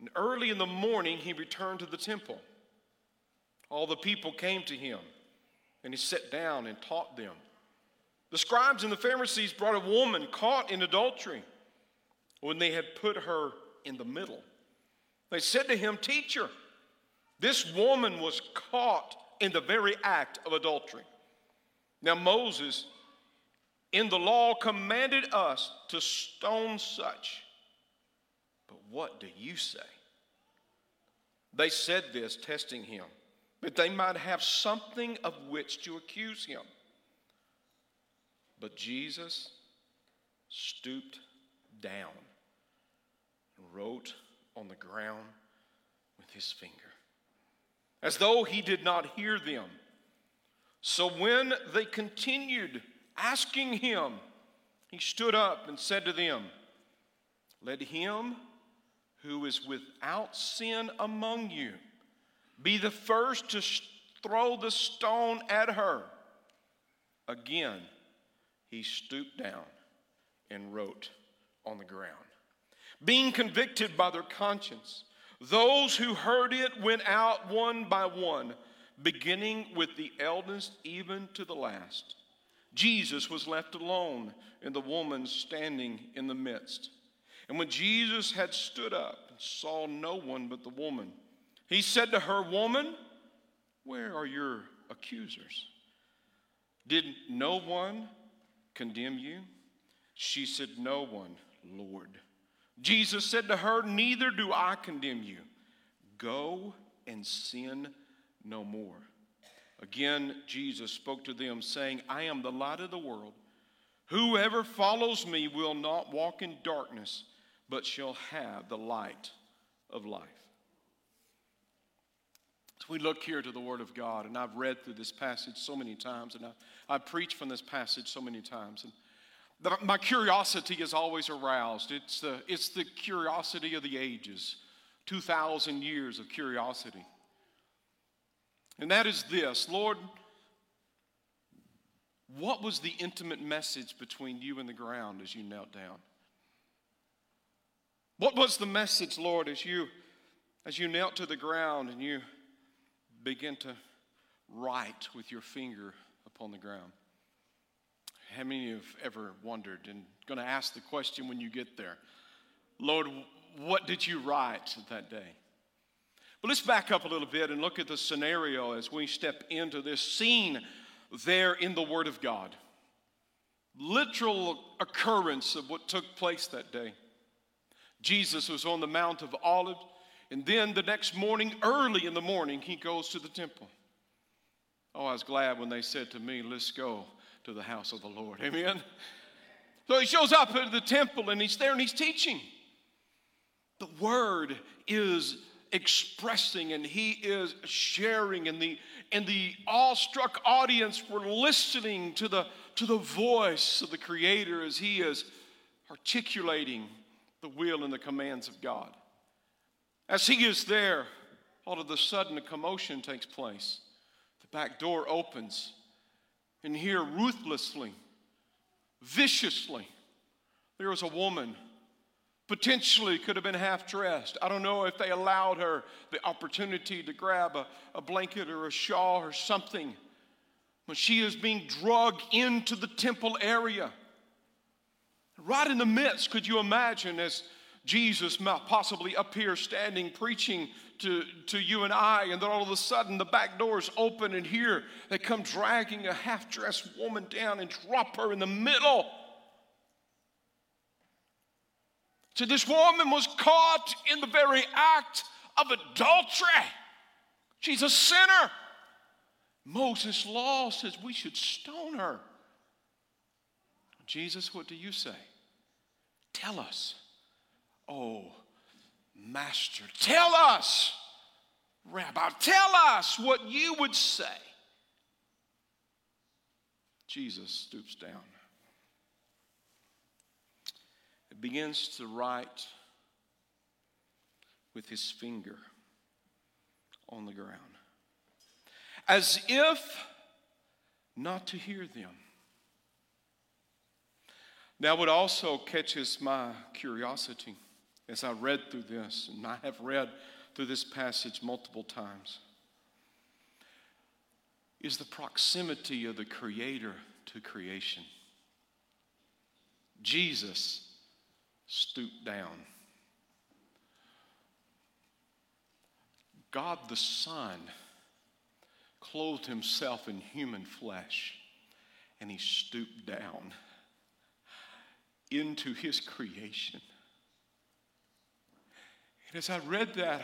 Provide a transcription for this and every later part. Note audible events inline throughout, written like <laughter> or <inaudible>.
And early in the morning, he returned to the temple. All the people came to him, and he sat down and taught them. The scribes and the Pharisees brought a woman caught in adultery when they had put her in the middle. They said to him, Teacher, this woman was caught in the very act of adultery. Now, Moses in the law commanded us to stone such. What do you say? They said this, testing him, that they might have something of which to accuse him. But Jesus stooped down and wrote on the ground with his finger, as though he did not hear them. So when they continued asking him, he stood up and said to them, Let him who is without sin among you be the first to throw the stone at her. Again, he stooped down and wrote on the ground. Being convicted by their conscience, those who heard it went out one by one, beginning with the eldest even to the last. Jesus was left alone, and the woman standing in the midst. And when Jesus had stood up and saw no one but the woman, he said to her, Woman, where are your accusers? Did no one condemn you? She said, No one, Lord. Jesus said to her, Neither do I condemn you. Go and sin no more. Again, Jesus spoke to them, saying, I am the light of the world. Whoever follows me will not walk in darkness, but shall have the light of life. So we look here to the Word of God, and I've read through this passage so many times, and I, I preached from this passage so many times. And the, my curiosity is always aroused. It's the, it's the curiosity of the ages 2,000 years of curiosity. And that is this Lord, what was the intimate message between you and the ground as you knelt down? What was the message, Lord, as you as you knelt to the ground and you begin to write with your finger upon the ground? How many of you have ever wondered and going to ask the question when you get there? Lord, what did you write that day? But let's back up a little bit and look at the scenario as we step into this scene there in the Word of God. Literal occurrence of what took place that day. Jesus was on the Mount of Olives, and then the next morning, early in the morning, he goes to the temple. Oh, I was glad when they said to me, Let's go to the house of the Lord. <laughs> Amen. So he shows up at the temple and he's there and he's teaching. The word is expressing and he is sharing and the and the awestruck audience were listening to the to the voice of the creator as he is articulating the will and the commands of God as he is there all of a sudden a commotion takes place the back door opens and here ruthlessly viciously there was a woman potentially could have been half dressed. I don't know if they allowed her the opportunity to grab a, a blanket or a shawl or something. When she is being drugged into the temple area, right in the midst, could you imagine as Jesus possibly up here standing preaching to, to you and I, and then all of a sudden the back doors open, and here they come dragging a half dressed woman down and drop her in the middle So this woman was caught in the very act of adultery. She's a sinner. Moses' law says we should stone her. Jesus, what do you say? Tell us. Oh, Master, tell us. Rabbi, tell us what you would say. Jesus stoops down begins to write with his finger on the ground, as if not to hear them. Now, what also catches my curiosity as I read through this, and I have read through this passage multiple times, is the proximity of the Creator to creation. Jesus stooped down. God the Son clothed himself in human flesh and he stooped down into his creation. And as I read that,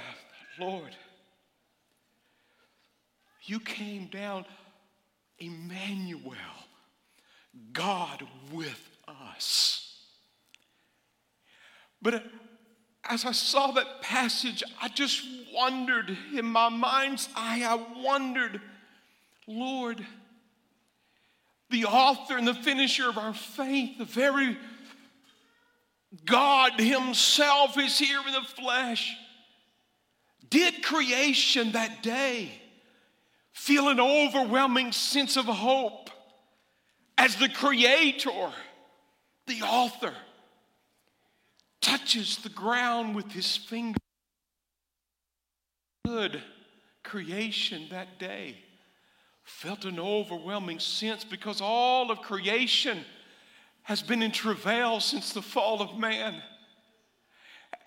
Lord, you came down, Emmanuel, God with us. But uh, as I saw that passage, I just wondered in my mind's eye, I wondered, Lord, the author and the finisher of our faith, the very God Himself is here in the flesh, did creation that day feel an overwhelming sense of hope as the Creator, the author, touches the ground with his finger. Good creation that day felt an overwhelming sense because all of creation has been in travail since the fall of man.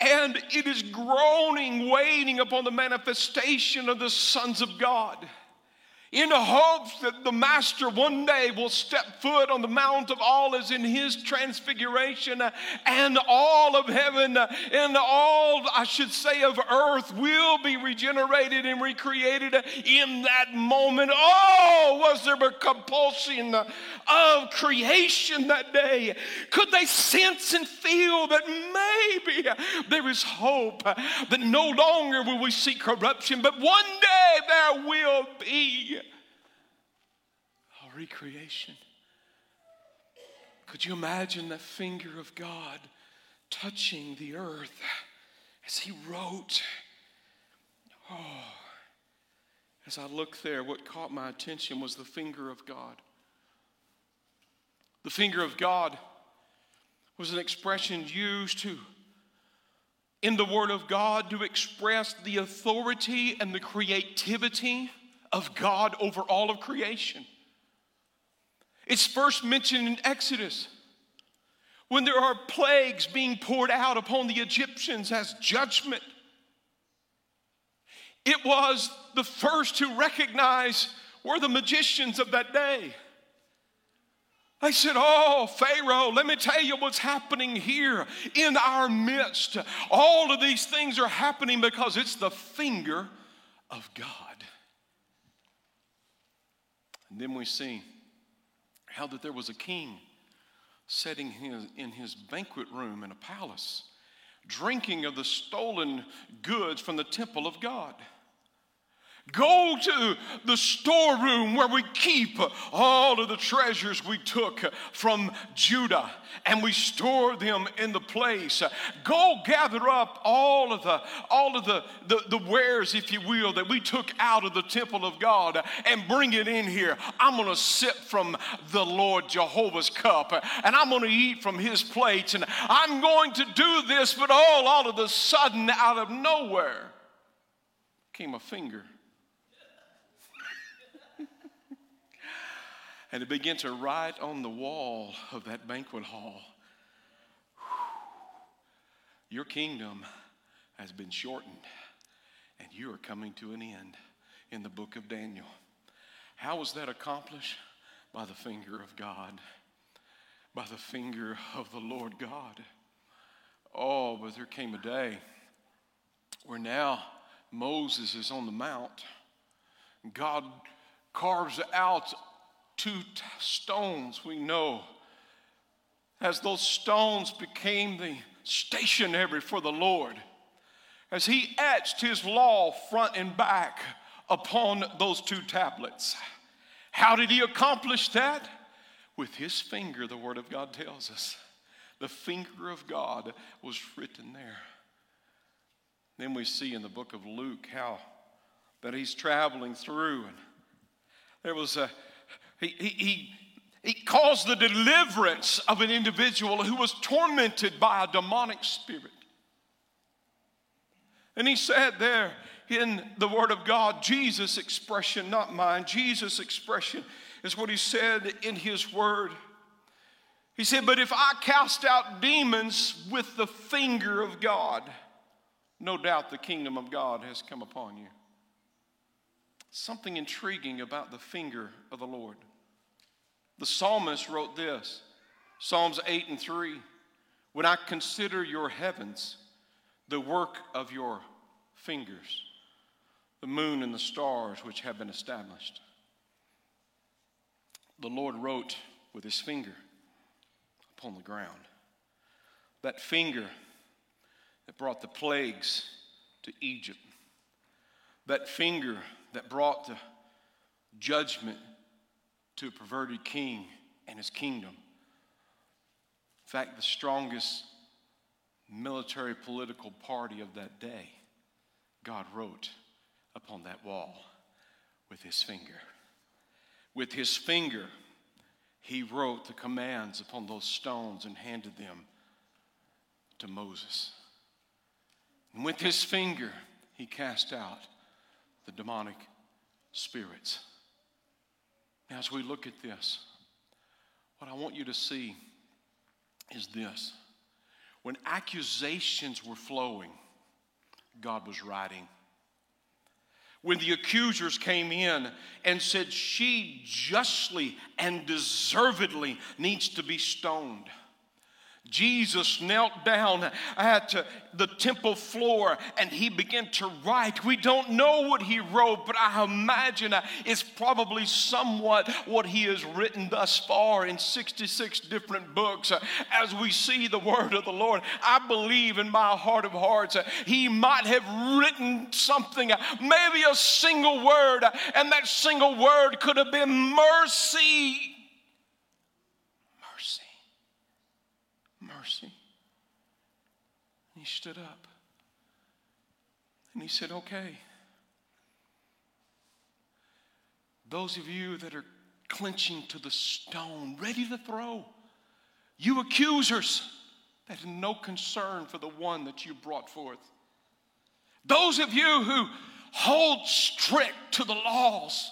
And it is groaning, waiting upon the manifestation of the sons of God in hopes that the master one day will step foot on the mount of olives in his transfiguration uh, and all of heaven uh, and all i should say of earth will be regenerated and recreated in that moment. Oh was there a compulsion of creation that day? Could they sense and feel that maybe there is hope uh, that no longer will we see corruption but one day there will be recreation. Could you imagine the finger of God touching the earth as He wrote? Oh, as I looked there, what caught my attention was the finger of God. The finger of God was an expression used to in the Word of God to express the authority and the creativity of God over all of creation. It's first mentioned in Exodus when there are plagues being poured out upon the Egyptians as judgment. It was the first to recognize were the magicians of that day. They said, Oh, Pharaoh, let me tell you what's happening here in our midst. All of these things are happening because it's the finger of God. And then we see how that there was a king sitting in his banquet room in a palace, drinking of the stolen goods from the temple of God. Go to the storeroom where we keep all of the treasures we took from Judah and we store them in the place. Go gather up all of the all of the, the, the wares, if you will, that we took out of the temple of God and bring it in here. I'm gonna sip from the Lord Jehovah's cup and I'm gonna eat from his plates and I'm going to do this, but all all of a sudden out of nowhere came a finger and it began to write on the wall of that banquet hall Your kingdom has been shortened, and you are coming to an end in the book of Daniel. How was that accomplished? By the finger of God, by the finger of the Lord God. Oh, but there came a day where now Moses is on the mount. God carves out two t- stones we know as those stones became the stationery for the Lord, as he etched his law front and back upon those two tablets. How did he accomplish that? With his finger, the Word of God tells us. The finger of God was written there. Then we see in the book of Luke how that he's traveling through and there was a he, he, he, caused the deliverance of an individual who was tormented by a demonic spirit. And he said there in the Word of God, Jesus' expression, not mine, Jesus' expression is what he said in his Word. He said, But if I cast out demons with the finger of God, no doubt the kingdom of God has come upon you. Something intriguing about the finger of the Lord. The psalmist wrote this Psalms 8 and 3 When I consider your heavens, the work of your fingers, the moon and the stars which have been established. The Lord wrote with his finger upon the ground. That finger that brought the plagues to Egypt, that finger that brought the judgment to a perverted king and his kingdom. In fact, the strongest military political party of that day, God wrote upon that wall with his finger. With his finger, he wrote the commands upon those stones and handed them to Moses. And with his finger, he cast out the demonic spirits. As we look at this, what I want you to see is this. When accusations were flowing, God was writing. When the accusers came in and said she justly and deservedly needs to be stoned, Jesus knelt down at the temple floor and he began to write. We don't know what he wrote, but I imagine it's probably somewhat what he has written thus far in 66 different books. As we see the word of the Lord, I believe in my heart of hearts he might have written something, maybe a single word, and that single word could have been mercy. Mercy. And he stood up and he said, Okay. Those of you that are clenching to the stone, ready to throw, you accusers that have no concern for the one that you brought forth. Those of you who hold strict to the laws,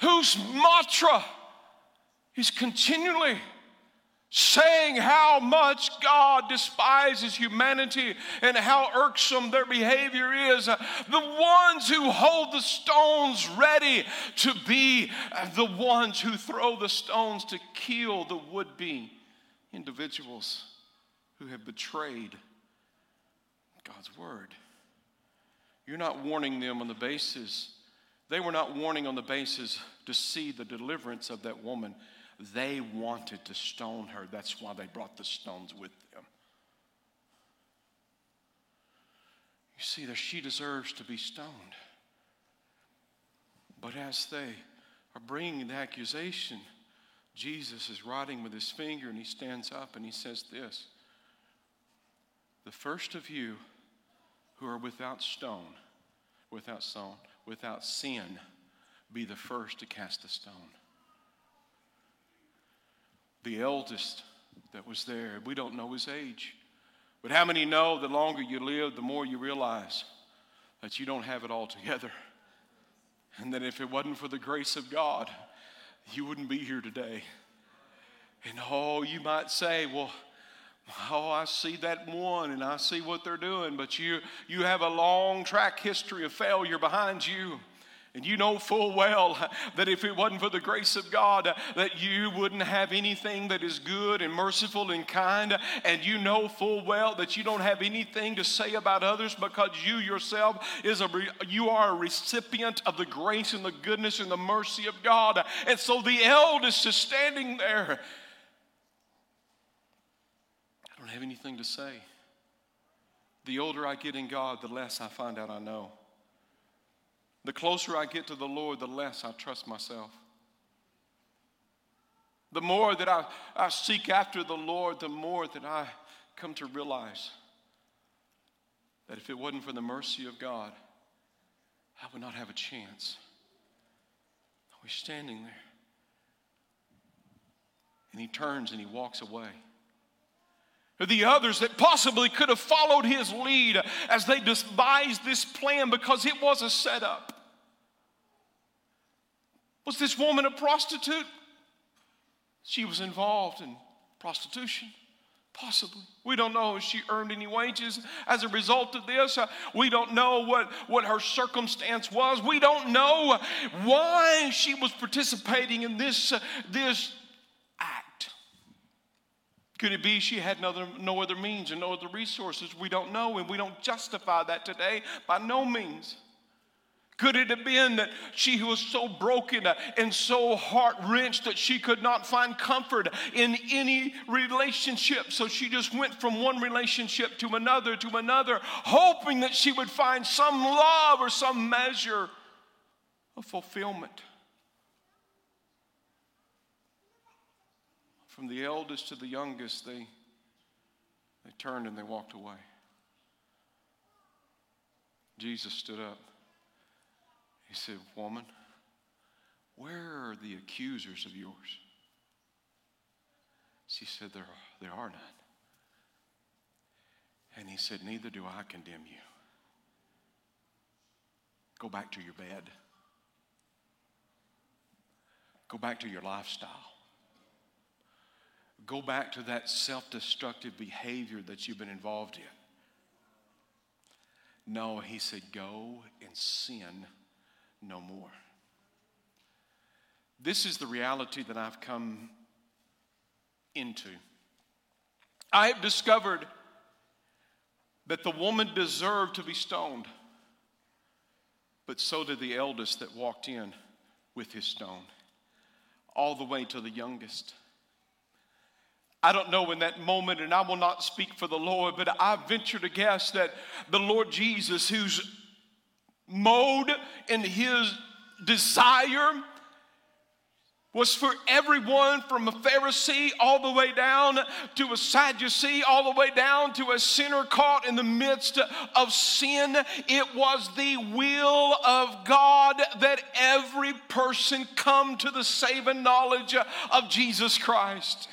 whose mantra is continually saying how much God despises humanity and how irksome their behavior is. The ones who hold the stones ready to be the ones who throw the stones to kill the would be individuals who have betrayed God's word. You're not warning them on the basis, they were not warning on the basis to see the deliverance of that woman they wanted to stone her. That's why they brought the stones with them. You see, that she deserves to be stoned. But as they are bringing the accusation, Jesus is writing with his finger and he stands up and he says this The first of you who are without stone, without stone, without sin, be the first to cast a stone the eldest that was there. We don't know his age. But how many know the longer you live, the more you realize that you don't have it all together? And that if it wasn't for the grace of God, you wouldn't be here today. And oh, you might say, well, oh, I see that one and I see what they're doing, but you, you have a long track history of failure behind you. And you know full well that if it wasn't for the grace of God, that you wouldn't have anything that is good and merciful and kind. And you know full well that you don't have anything to say about others because you yourself is a you are a recipient of the grace and the goodness and the mercy of God. And so the eldest is standing there. I don't have anything to say. The older I get in God, the less I find out I know. The closer I get to the Lord, the less I trust myself. The more that I, I seek after the Lord, the more that I come to realize that if it wasn't for the mercy of God, I would not have a chance. We're standing there. And he turns and he walks away. The others that possibly could have followed his lead as they devised this plan because it was a setup. Was this woman a prostitute? She was involved in prostitution. Possibly. We don't know if she earned any wages as a result of this. Uh, we don't know what, what her circumstance was. We don't know why she was participating in this, uh, this. Could it be she had no other, no other means and no other resources? We don't know, and we don't justify that today by no means. Could it have been that she was so broken uh, and so heart wrenched that she could not find comfort in any relationship? So she just went from one relationship to another to another, hoping that she would find some love or some measure of fulfillment. From the eldest to the youngest, they, they turned and they walked away. Jesus stood up. He said, Woman, where are the accusers of yours? She said, There, there are none. And he said, Neither do I condemn you. Go back to your bed. Go back to your lifestyle. Go back to that self destructive behavior that you've been involved in. No, he said, Go and sin no more. This is the reality that I've come into. I have discovered that the woman deserved to be stoned, but so did the eldest that walked in with his stone, all the way to the youngest. I don't know in that moment, and I will not speak for the Lord, but I venture to guess that the Lord Jesus, whose mode and his desire was for everyone from a Pharisee all the way down to a Sadducee, all the way down to a sinner caught in the midst of sin. It was the will of God that every person come to the saving knowledge of Jesus Christ.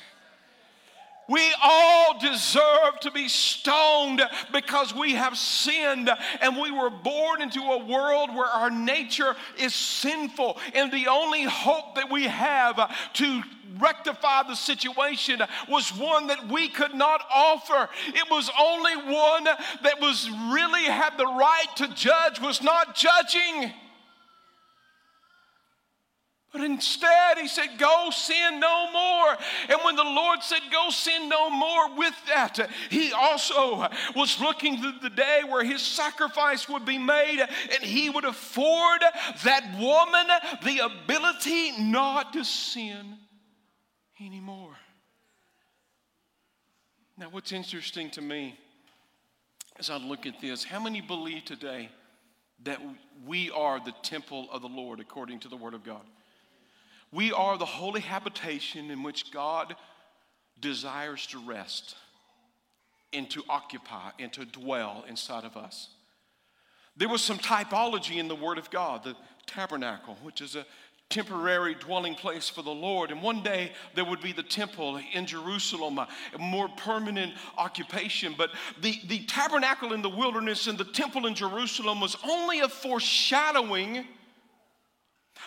We all deserve to be stoned because we have sinned and we were born into a world where our nature is sinful. And the only hope that we have to rectify the situation was one that we could not offer. It was only one that was really had the right to judge, was not judging. But instead, he said, Go sin no more. And when the Lord said, Go sin no more, with that, he also was looking to the day where his sacrifice would be made and he would afford that woman the ability not to sin anymore. Now, what's interesting to me as I look at this, how many believe today that we are the temple of the Lord according to the Word of God? We are the holy habitation in which God desires to rest and to occupy and to dwell inside of us. There was some typology in the Word of God, the tabernacle, which is a temporary dwelling place for the Lord. And one day there would be the temple in Jerusalem, a more permanent occupation. But the, the tabernacle in the wilderness and the temple in Jerusalem was only a foreshadowing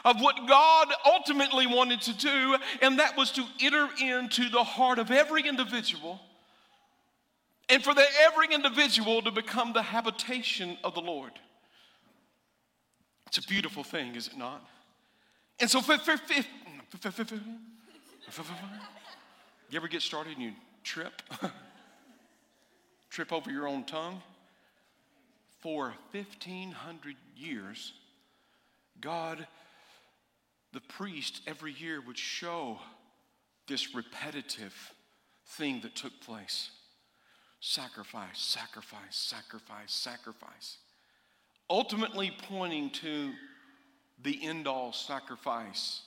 of what God ultimately wanted to do, and that was to enter into the heart of every individual and for the, every individual to become the habitation of the Lord. It's a beautiful thing, is it not? And so, you ever get started and you trip? trip over your own tongue? For 1,500 years, God the priest every year would show this repetitive thing that took place sacrifice, sacrifice, sacrifice, sacrifice. Ultimately, pointing to the end all sacrifice,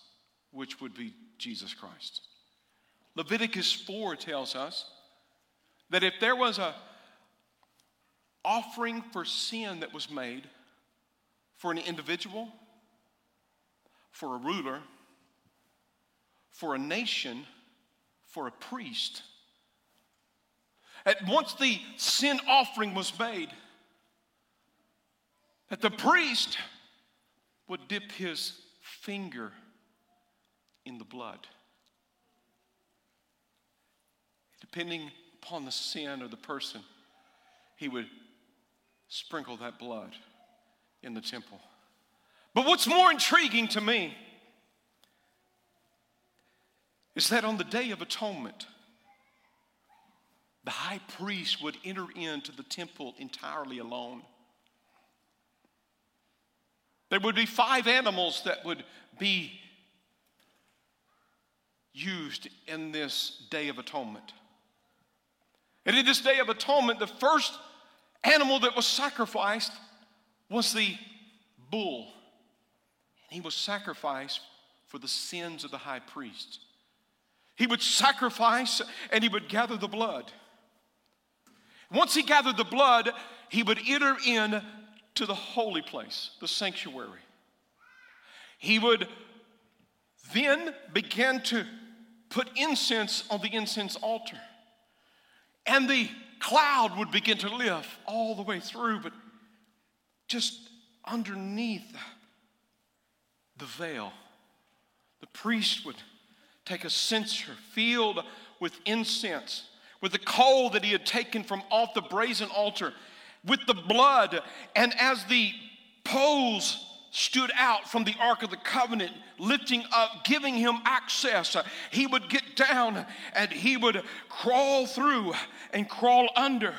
which would be Jesus Christ. Leviticus 4 tells us that if there was a offering for sin that was made for an individual for a ruler, for a nation, for a priest, At once the sin offering was made, that the priest would dip his finger in the blood. Depending upon the sin of the person, he would sprinkle that blood in the temple. But what's more intriguing to me is that on the Day of Atonement, the high priest would enter into the temple entirely alone. There would be five animals that would be used in this Day of Atonement. And in this Day of Atonement, the first animal that was sacrificed was the bull. He was sacrificed for the sins of the high priest. He would sacrifice and he would gather the blood. Once he gathered the blood, he would enter in to the holy place, the sanctuary. He would then begin to put incense on the incense altar. And the cloud would begin to lift all the way through, but just underneath the veil, the priest would take a censer filled with incense, with the coal that he had taken from off the brazen altar, with the blood, and as the poles stood out from the Ark of the Covenant, lifting up, giving him access. He would get down and he would crawl through and crawl under.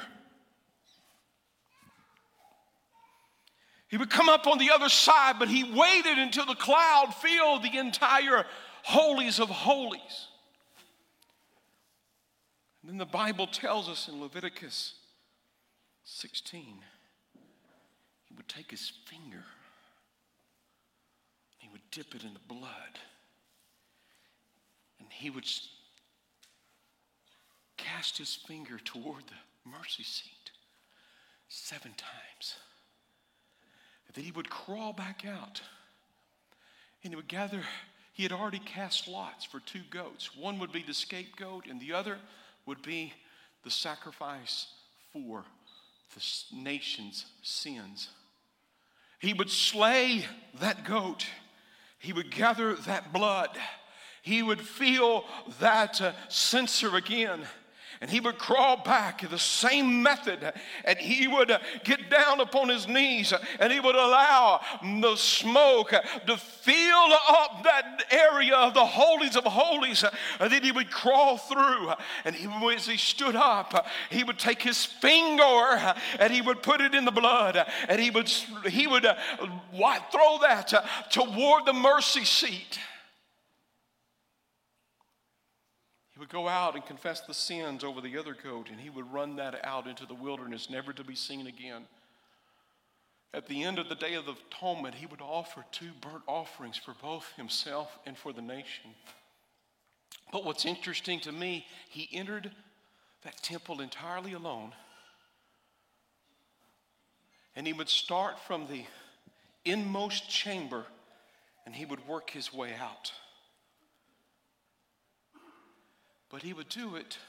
He would come up on the other side, but he waited until the cloud filled the entire holies of holies. And then the Bible tells us in Leviticus 16, he would take his finger he would dip it in the blood. And he would cast his finger toward the mercy seat seven times. Then he would crawl back out and he would gather. He had already cast lots for two goats. One would be the scapegoat, and the other would be the sacrifice for the nation's sins. He would slay that goat he would gather that blood. He would feel that uh, censer again and he would crawl back the same method and he would uh, get down upon his knees and he would allow the smoke to fill up that area of the holies of holies. And then he would crawl through and he, as he stood up he would take his finger and he would put it in the blood and he would he would uh, throw that toward the mercy seat would go out and confess the sins over the other goat, and he would run that out into the wilderness, never to be seen again. At the end of the day of the atonement, he would offer two burnt offerings for both himself and for the nation. But what's interesting to me, he entered that temple entirely alone. And he would start from the inmost chamber and he would work his way out. But he would do it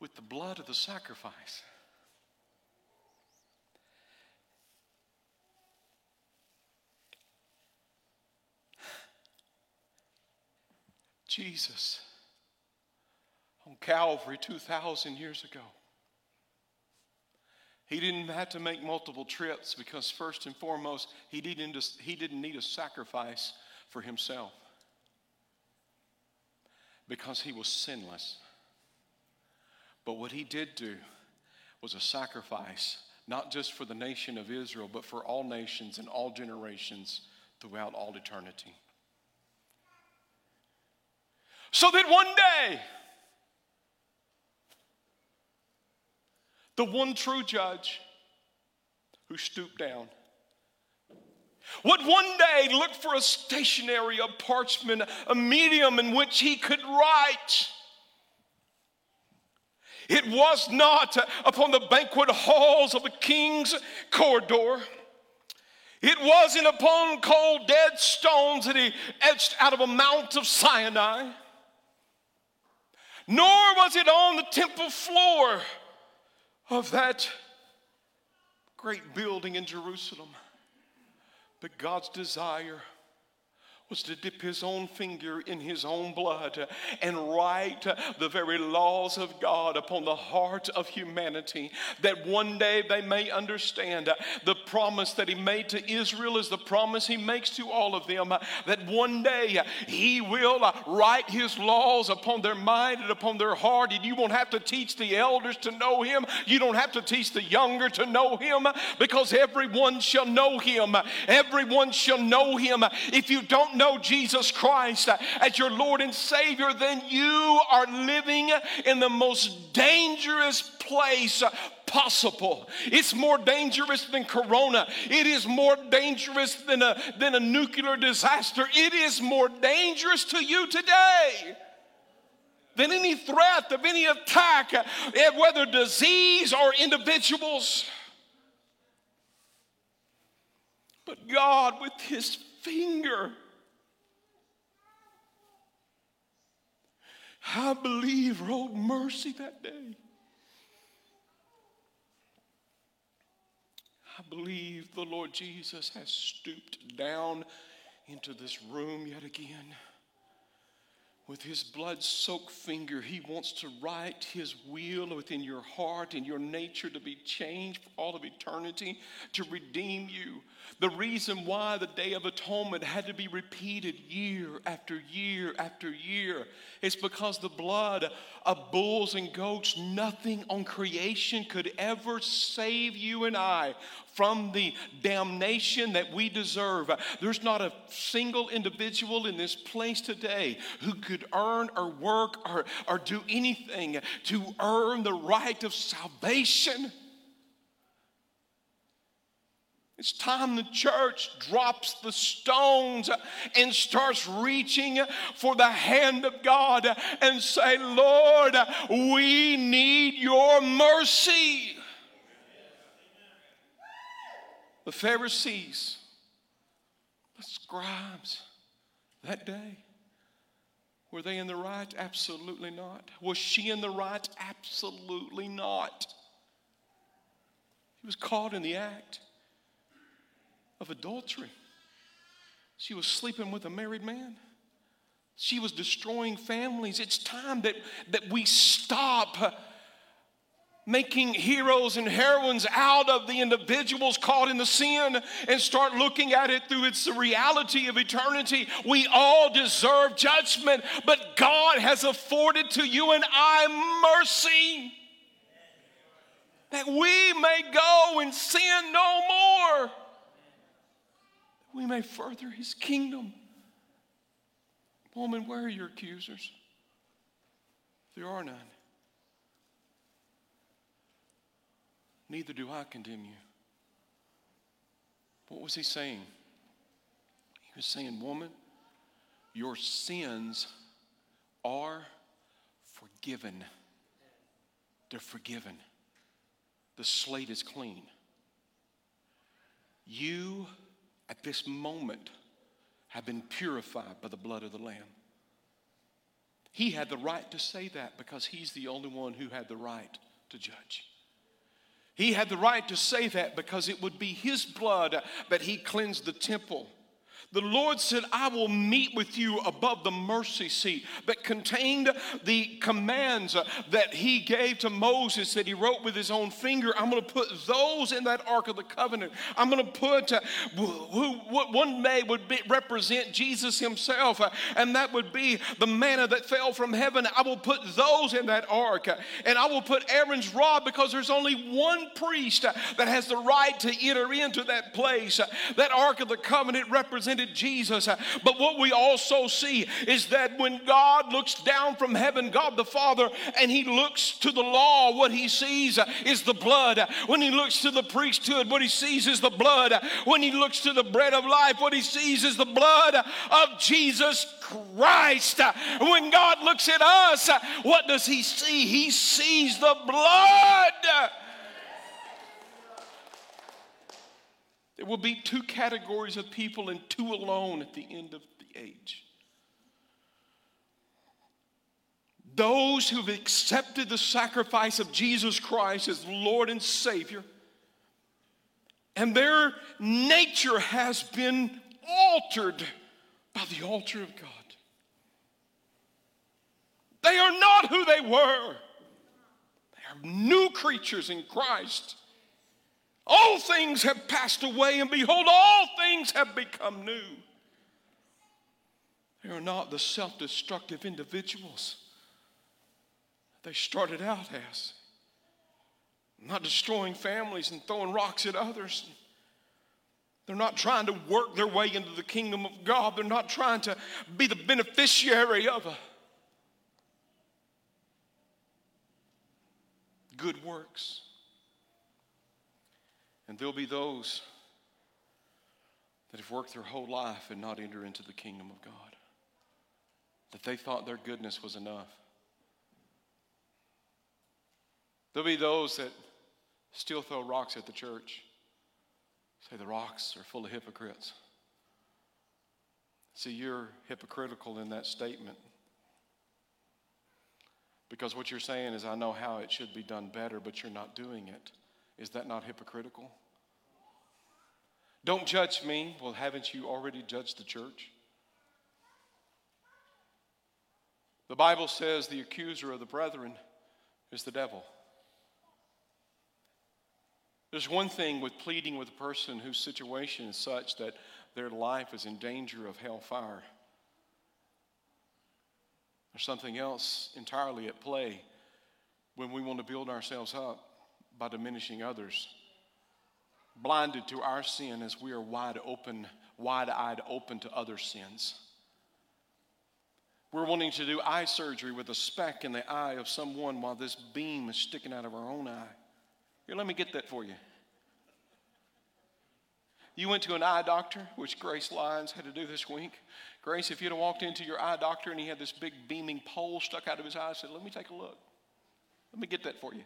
with the blood of the sacrifice. Jesus on Calvary 2,000 years ago. He didn't have to make multiple trips because, first and foremost, he didn't, he didn't need a sacrifice for himself because he was sinless. But what he did do was a sacrifice, not just for the nation of Israel, but for all nations and all generations throughout all eternity. So that one day, the one true judge who stooped down would one day look for a stationery, a parchment, a medium in which he could write. It was not upon the banquet halls of the king's corridor. It wasn't upon cold dead stones that he etched out of a mount of Sinai. nor was it on the temple floor of that great building in Jerusalem. But God's desire was to dip his own finger in his own blood and write the very laws of God upon the heart of humanity, that one day they may understand the promise that he made to Israel is the promise he makes to all of them, that one day he will write his laws upon their mind and upon their heart, and you won't have to teach the elders to know him, you don't have to teach the younger to know him, because everyone shall know him. Everyone shall know him. If you don't know Jesus Christ as your Lord and Savior, then you are living in the most dangerous place possible. It's more dangerous than corona. It is more dangerous than a, than a nuclear disaster. It is more dangerous to you today than any threat of any attack, eh, whether disease or individuals. But God, with His finger, I believe, wrote mercy that day. I believe the Lord Jesus has stooped down into this room yet again. With his blood soaked finger, he wants to write his will within your heart and your nature to be changed for all of eternity, to redeem you. The reason why the Day of Atonement had to be repeated year after year after year is because the blood of bulls and goats, nothing on creation could ever save you and I from the damnation that we deserve. There's not a single individual in this place today who could earn or work or, or do anything to earn the right of salvation. It's time the church drops the stones and starts reaching for the hand of God and say, Lord, we need your mercy. The Pharisees, the scribes, that day, were they in the right? Absolutely not. Was she in the right? Absolutely not. He was caught in the act of adultery. She was sleeping with a married man. She was destroying families. It's time that, that we stop making heroes and heroines out of the individuals caught in the sin and start looking at it through its the reality of eternity. We all deserve judgment, but God has afforded to you and I mercy that we may go and sin no more, we may further his kingdom. Woman, where are your accusers? There are none. Neither do I condemn you. What was he saying? He was saying, Woman, your sins are forgiven. They're forgiven. The slate is clean. You, at this moment, have been purified by the blood of the Lamb. He had the right to say that because he's the only one who had the right to judge. He had the right to say that because it would be his blood that he cleansed the temple. The Lord said, I will meet with you above the mercy seat that contained the commands that He gave to Moses that He wrote with His own finger. I'm going to put those in that Ark of the Covenant. I'm going to put uh, who, one day would be, represent Jesus Himself, uh, and that would be the manna that fell from heaven. I will put those in that Ark, uh, and I will put Aaron's rod because there's only one priest that has the right to enter into that place. That Ark of the Covenant represented Jesus. But what we also see is that when God looks down from heaven, God the Father, and he looks to the law, what he sees is the blood. When he looks to the priesthood, what he sees is the blood. When he looks to the bread of life, what he sees is the blood of Jesus Christ. When God looks at us, what does he see? He sees the blood. There will be two categories of people and two alone at the end of the age. those who've accepted the sacrifice of Jesus Christ as Lord and Savior, and their nature has been altered by the altar of God. They are not who they were. They are new creatures in Christ. All things have passed away, and behold, all things have become new. They are not the self destructive individuals they started out as. Not destroying families and throwing rocks at others. They're not trying to work their way into the kingdom of God. They're not trying to be the beneficiary of a good works. And there'll be those that have worked their whole life and not enter into the kingdom of God. That they thought their goodness was enough. There'll be those that still throw rocks at the church. Say the rocks are full of hypocrites. See, you're hypocritical in that statement. Because what you're saying is, I know how it should be done better, but you're not doing it. Is that not hypocritical? Don't judge me. Well, haven't you already judged the church? The Bible says the accuser of the brethren is the devil. There's one thing with pleading with a person whose situation is such that their life is in danger of hellfire. There's something else entirely at play when we want to build ourselves up by diminishing others, blinded to our sin as we are wide open, wide eyed open to other sins. We're wanting to do eye surgery with a speck in the eye of someone while this beam is sticking out of our own eye. Here, let me get that for you. You went to an eye doctor, which Grace Lyons had to do this week. Grace, if you'd have walked into your eye doctor and he had this big beaming pole stuck out of his eye, I said, Let me take a look. Let me get that for you.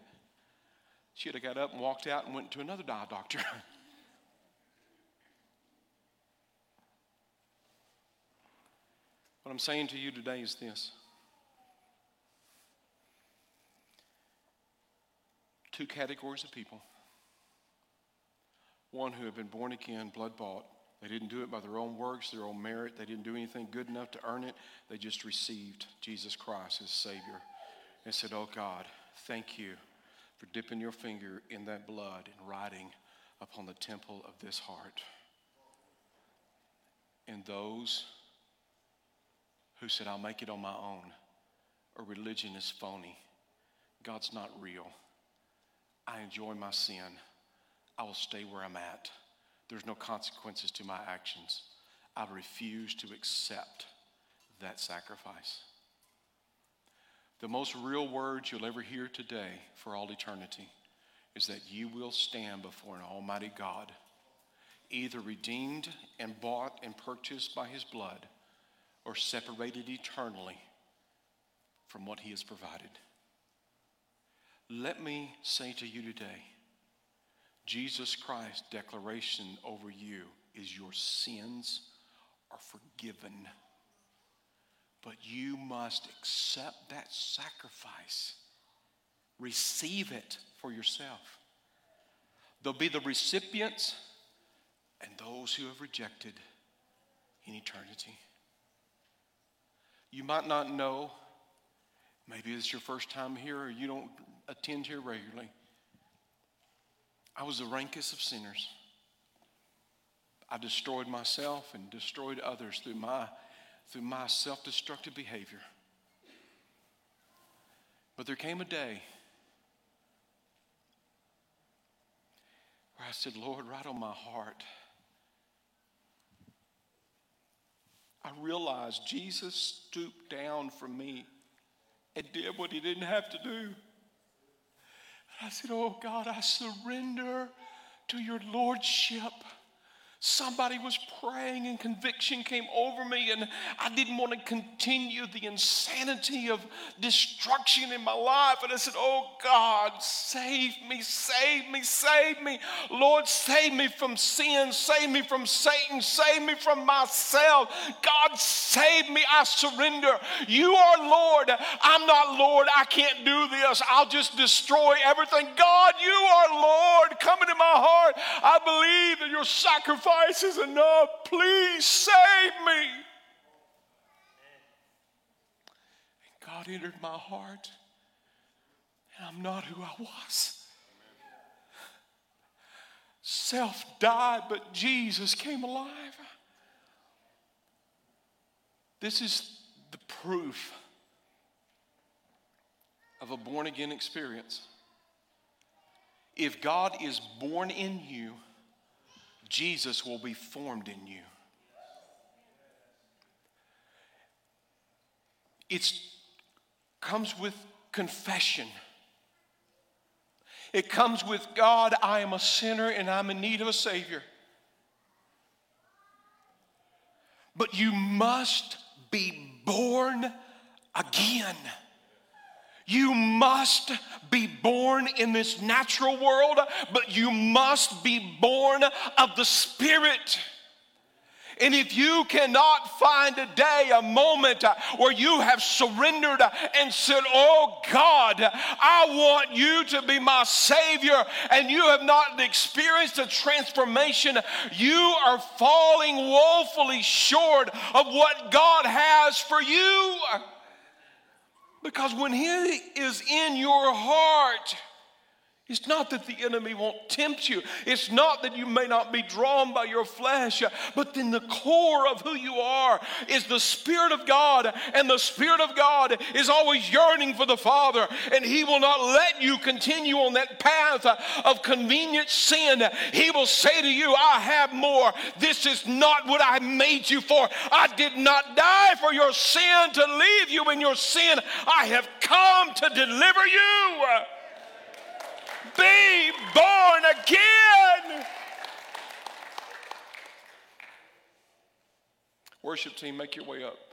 She'd have got up and walked out and went to another eye doctor. <laughs> what I'm saying to you today is this two categories of people one who have been born again, blood bought. They didn't do it by their own works, their own merit. They didn't do anything good enough to earn it. They just received Jesus Christ as Savior and said, Oh God, thank you for dipping your finger in that blood and writing upon the temple of this heart. And those who said, I'll make it on my own, or religion is phony, God's not real. I enjoy my sin. I will stay where I'm at. There's no consequences to my actions. I refuse to accept that sacrifice. The most real words you'll ever hear today for all eternity is that you will stand before an almighty God, either redeemed and bought and purchased by his blood, or separated eternally from what he has provided. Let me say to you today, Jesus Christ's declaration over you is your sins are forgiven. But you must accept that sacrifice, receive it for yourself. There'll be the recipients and those who have rejected in eternity. You might not know, maybe it's your first time here or you don't attend here regularly. I was the rankest of sinners. I destroyed myself and destroyed others through my, through my self destructive behavior. But there came a day where I said, Lord, right on my heart, I realized Jesus stooped down from me and did what he didn't have to do. And I said, Oh God, I surrender to your lordship somebody was praying and conviction came over me, and I didn't want to continue the insanity of destruction in my life. And I said, Oh God, save me, save me, save me. Lord, save me from sin, save me from Satan, save me from myself. God, save me. I surrender. You are Lord. I'm not Lord. I can't do this. I'll just destroy everything. God, you are Lord. Come into my heart. I believe that your sacrifice sacrifice is enough. Please save me. And God entered my heart, and I'm not who I was. Self died, but Jesus came alive. This is the proof of a born again experience. If God is born in you, Jesus will be formed in you. It comes with confession. It comes with God, I am a sinner and I'm in need of a Savior. But you must be born again. You must be born in this natural world, but you must be born of the Spirit. And if you cannot find a day, a moment uh, where you have surrendered and said, Oh God, I want you to be my Savior, and you have not experienced a transformation, you are falling woefully short of what God has for you. Because when He is in your heart, it's not that the enemy won't tempt you. It's not that you may not be drawn by your flesh, but then the core of who you are is the Spirit of God. And the Spirit of God is always yearning for the Father. And He will not let you continue on that path of convenient sin. He will say to you, I have more. This is not what I made you for. I did not die for your sin to leave you in your sin. I have come to deliver you be born again. Worship team, make your way up.